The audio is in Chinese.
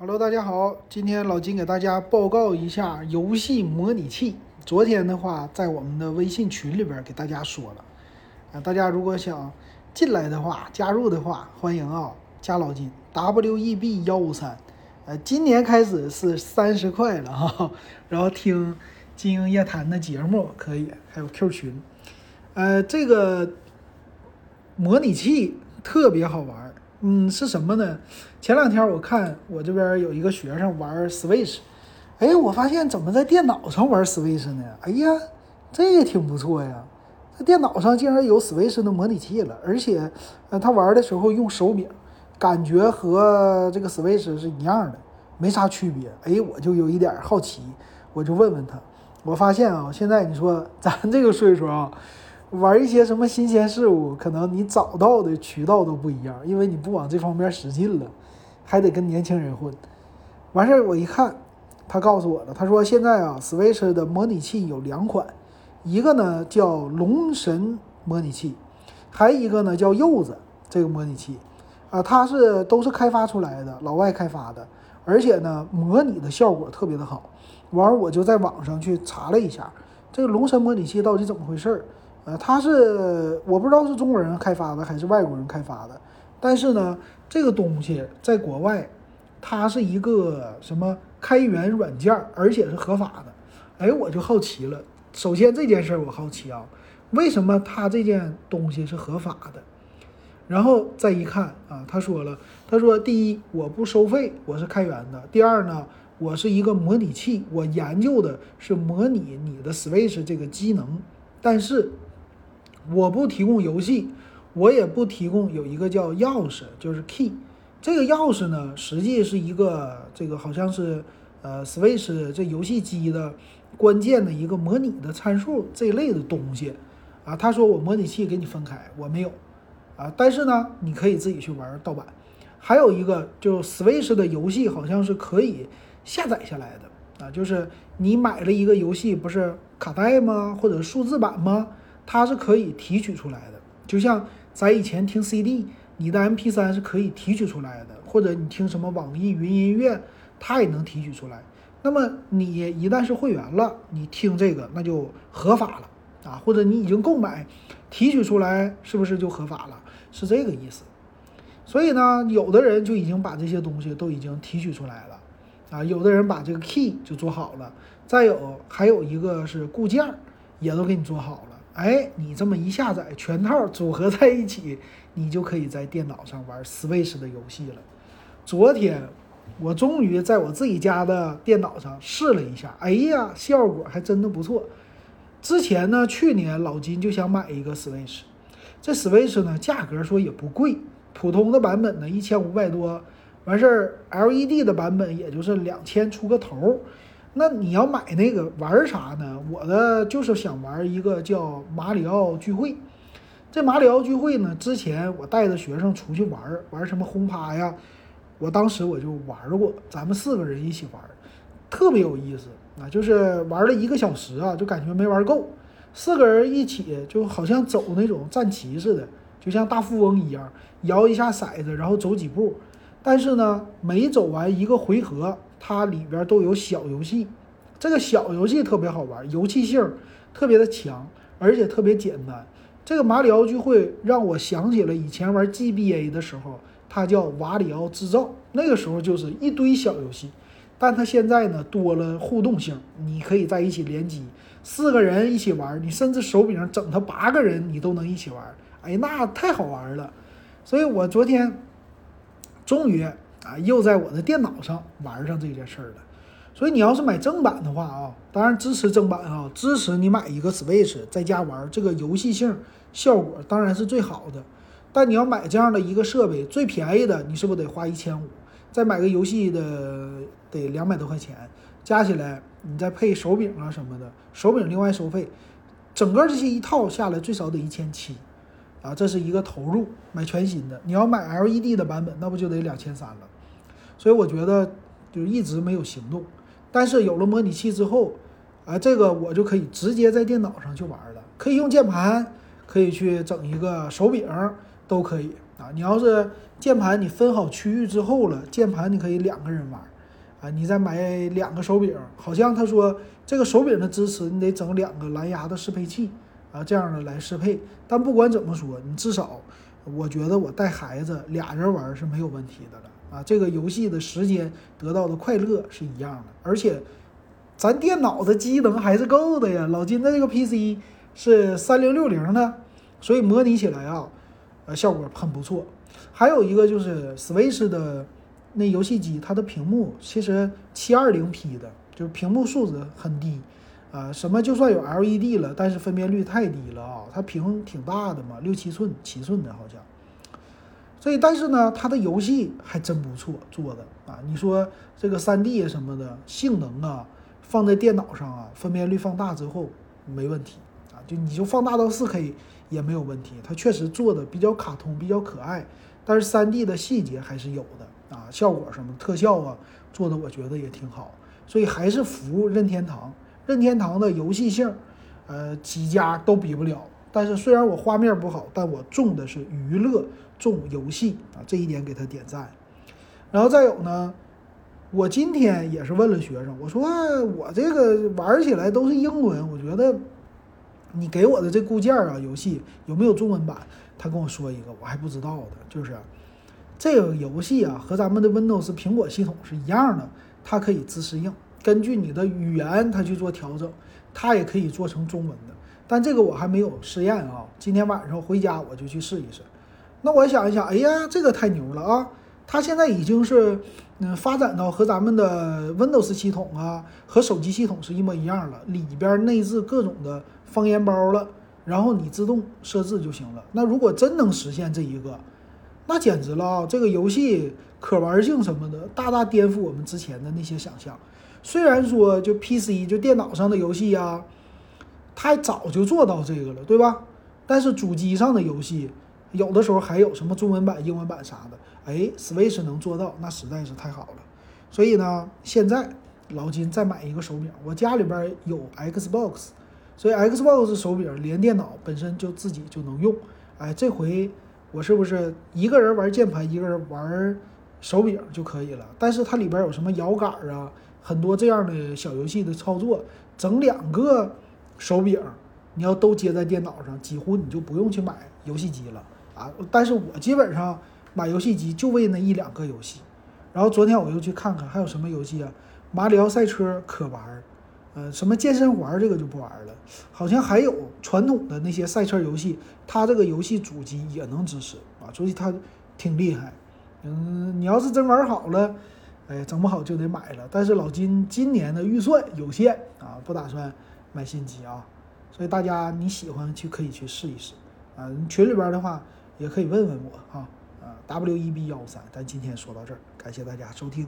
Hello，大家好，今天老金给大家报告一下游戏模拟器。昨天的话，在我们的微信群里边给大家说了，啊，大家如果想进来的话，加入的话，欢迎啊，加老金 W E B 幺五三，呃，今年开始是三十块了哈，然后听金鹰夜谈的节目可以，还有 Q 群，呃，这个模拟器特别好玩。嗯，是什么呢？前两天我看我这边有一个学生玩 Switch，哎，我发现怎么在电脑上玩 Switch 呢？哎呀，这也挺不错呀！在电脑上竟然有 Switch 的模拟器了，而且，呃，他玩的时候用手柄，感觉和这个 Switch 是一样的，没啥区别。哎，我就有一点好奇，我就问问他，我发现啊，现在你说咱这个岁数啊。玩一些什么新鲜事物，可能你找到的渠道都不一样，因为你不往这方面使劲了，还得跟年轻人混。完事儿我一看，他告诉我了，他说现在啊，Switch 的模拟器有两款，一个呢叫龙神模拟器，还一个呢叫柚子这个模拟器，啊，它是都是开发出来的，老外开发的，而且呢模拟的效果特别的好。完我就在网上去查了一下，这个龙神模拟器到底怎么回事儿。呃，它是我不知道是中国人开发的还是外国人开发的，但是呢，这个东西在国外，它是一个什么开源软件，而且是合法的。哎，我就好奇了。首先这件事儿我好奇啊，为什么它这件东西是合法的？然后再一看啊，他说了，他说第一，我不收费，我是开源的；第二呢，我是一个模拟器，我研究的是模拟你的 Switch 这个机能，但是。我不提供游戏，我也不提供有一个叫钥匙，就是 key。这个钥匙呢，实际是一个这个好像是呃 Switch 这游戏机的关键的一个模拟的参数这一类的东西啊。他说我模拟器给你分开，我没有啊。但是呢，你可以自己去玩盗版。还有一个就 Switch 的游戏好像是可以下载下来的啊，就是你买了一个游戏，不是卡带吗？或者数字版吗？它是可以提取出来的，就像咱以前听 CD，你的 MP3 是可以提取出来的，或者你听什么网易云音乐，它也能提取出来。那么你一旦是会员了，你听这个那就合法了啊，或者你已经购买提取出来，是不是就合法了？是这个意思。所以呢，有的人就已经把这些东西都已经提取出来了啊，有的人把这个 key 就做好了，再有还有一个是固件也都给你做好了。哎，你这么一下载，全套组合在一起，你就可以在电脑上玩 Switch 的游戏了。昨天我终于在我自己家的电脑上试了一下，哎呀，效果还真的不错。之前呢，去年老金就想买一个 Switch，这 Switch 呢价格说也不贵，普通的版本呢一千五百多，完事儿 LED 的版本也就是两千出个头。那你要买那个玩啥呢？我的就是想玩一个叫马里奥聚会。这马里奥聚会呢，之前我带着学生出去玩，玩什么轰趴呀，我当时我就玩过，咱们四个人一起玩，特别有意思啊！就是玩了一个小时啊，就感觉没玩够。四个人一起就好像走那种战棋似的，就像大富翁一样，摇一下骰子，然后走几步。但是呢，每走完一个回合。它里边都有小游戏，这个小游戏特别好玩，游戏性特别的强，而且特别简单。这个马里奥聚会让我想起了以前玩 GBA 的时候，它叫瓦里奥制造，那个时候就是一堆小游戏，但它现在呢多了互动性，你可以在一起联机，四个人一起玩，你甚至手柄整它八个人你都能一起玩，哎，那太好玩了。所以我昨天终于。啊，又在我的电脑上玩上这件事儿了，所以你要是买正版的话啊，当然支持正版啊，支持你买一个 Switch 在家玩，这个游戏性效果当然是最好的。但你要买这样的一个设备，最便宜的你是不是得花一千五？再买个游戏的得两百多块钱，加起来你再配手柄啊什么的，手柄另外收费，整个这些一套下来最少得一千七。啊，这是一个投入，买全新的。你要买 LED 的版本，那不就得两千三了？所以我觉得就一直没有行动。但是有了模拟器之后，啊，这个我就可以直接在电脑上去玩了，可以用键盘，可以去整一个手柄，都可以啊。你要是键盘你分好区域之后了，键盘你可以两个人玩啊。你再买两个手柄，好像他说这个手柄的支持，你得整两个蓝牙的适配器啊，这样的来适配。但不管怎么说，你至少我觉得我带孩子俩人玩是没有问题的了啊。这个游戏的时间得到的快乐是一样的，而且咱电脑的机能还是够的呀。老金的这个 PC 是三零六零的。所以模拟起来啊，呃，效果很不错。还有一个就是 Switch 的那游戏机，它的屏幕其实七二零 P 的，就是屏幕素质很低啊。什么就算有 LED 了，但是分辨率太低了啊。它屏挺大的嘛，六七寸、七寸的好像。所以，但是呢，它的游戏还真不错做的啊。你说这个三 D 什么的性能啊，放在电脑上啊，分辨率放大之后没问题啊。就你就放大到四 K。也没有问题，它确实做的比较卡通，比较可爱，但是三 D 的细节还是有的啊，效果什么特效啊，做的我觉得也挺好，所以还是服任天堂。任天堂的游戏性，呃，几家都比不了。但是虽然我画面不好，但我重的是娱乐，重游戏啊，这一点给他点赞。然后再有呢，我今天也是问了学生，我说我这个玩起来都是英文，我觉得。你给我的这固件啊，游戏有没有中文版？他跟我说一个，我还不知道的，就是这个游戏啊，和咱们的 Windows 苹果系统是一样的，它可以自适应，根据你的语言它去做调整，它也可以做成中文的。但这个我还没有试验啊，今天晚上回家我就去试一试。那我想一想，哎呀，这个太牛了啊！它现在已经是嗯发展到和咱们的 Windows 系统啊和手机系统是一模一样了，里边内置各种的。方言包了，然后你自动设置就行了。那如果真能实现这一个，那简直了啊！这个游戏可玩性什么的，大大颠覆我们之前的那些想象。虽然说就 PC 就电脑上的游戏呀，它早就做到这个了，对吧？但是主机上的游戏，有的时候还有什么中文版、英文版啥的，哎，Switch 能做到，那实在是太好了。所以呢，现在老金再买一个手柄，我家里边有 Xbox。所以 Xbox 手柄连电脑本身就自己就能用，哎，这回我是不是一个人玩键盘，一个人玩手柄就可以了？但是它里边有什么摇杆啊，很多这样的小游戏的操作，整两个手柄，你要都接在电脑上，几乎你就不用去买游戏机了啊！但是我基本上买游戏机就为那一两个游戏，然后昨天我又去看看还有什么游戏啊，马里奥赛车可玩儿。呃，什么健身环这个就不玩了，好像还有传统的那些赛车游戏，它这个游戏主机也能支持啊，所以它挺厉害。嗯，你要是真玩好了，哎，整不好就得买了。但是老金今年的预算有限啊，不打算买新机啊，所以大家你喜欢去可以去试一试啊。群里边的话也可以问问我啊啊，W E B 幺三。咱今天说到这儿，感谢大家收听。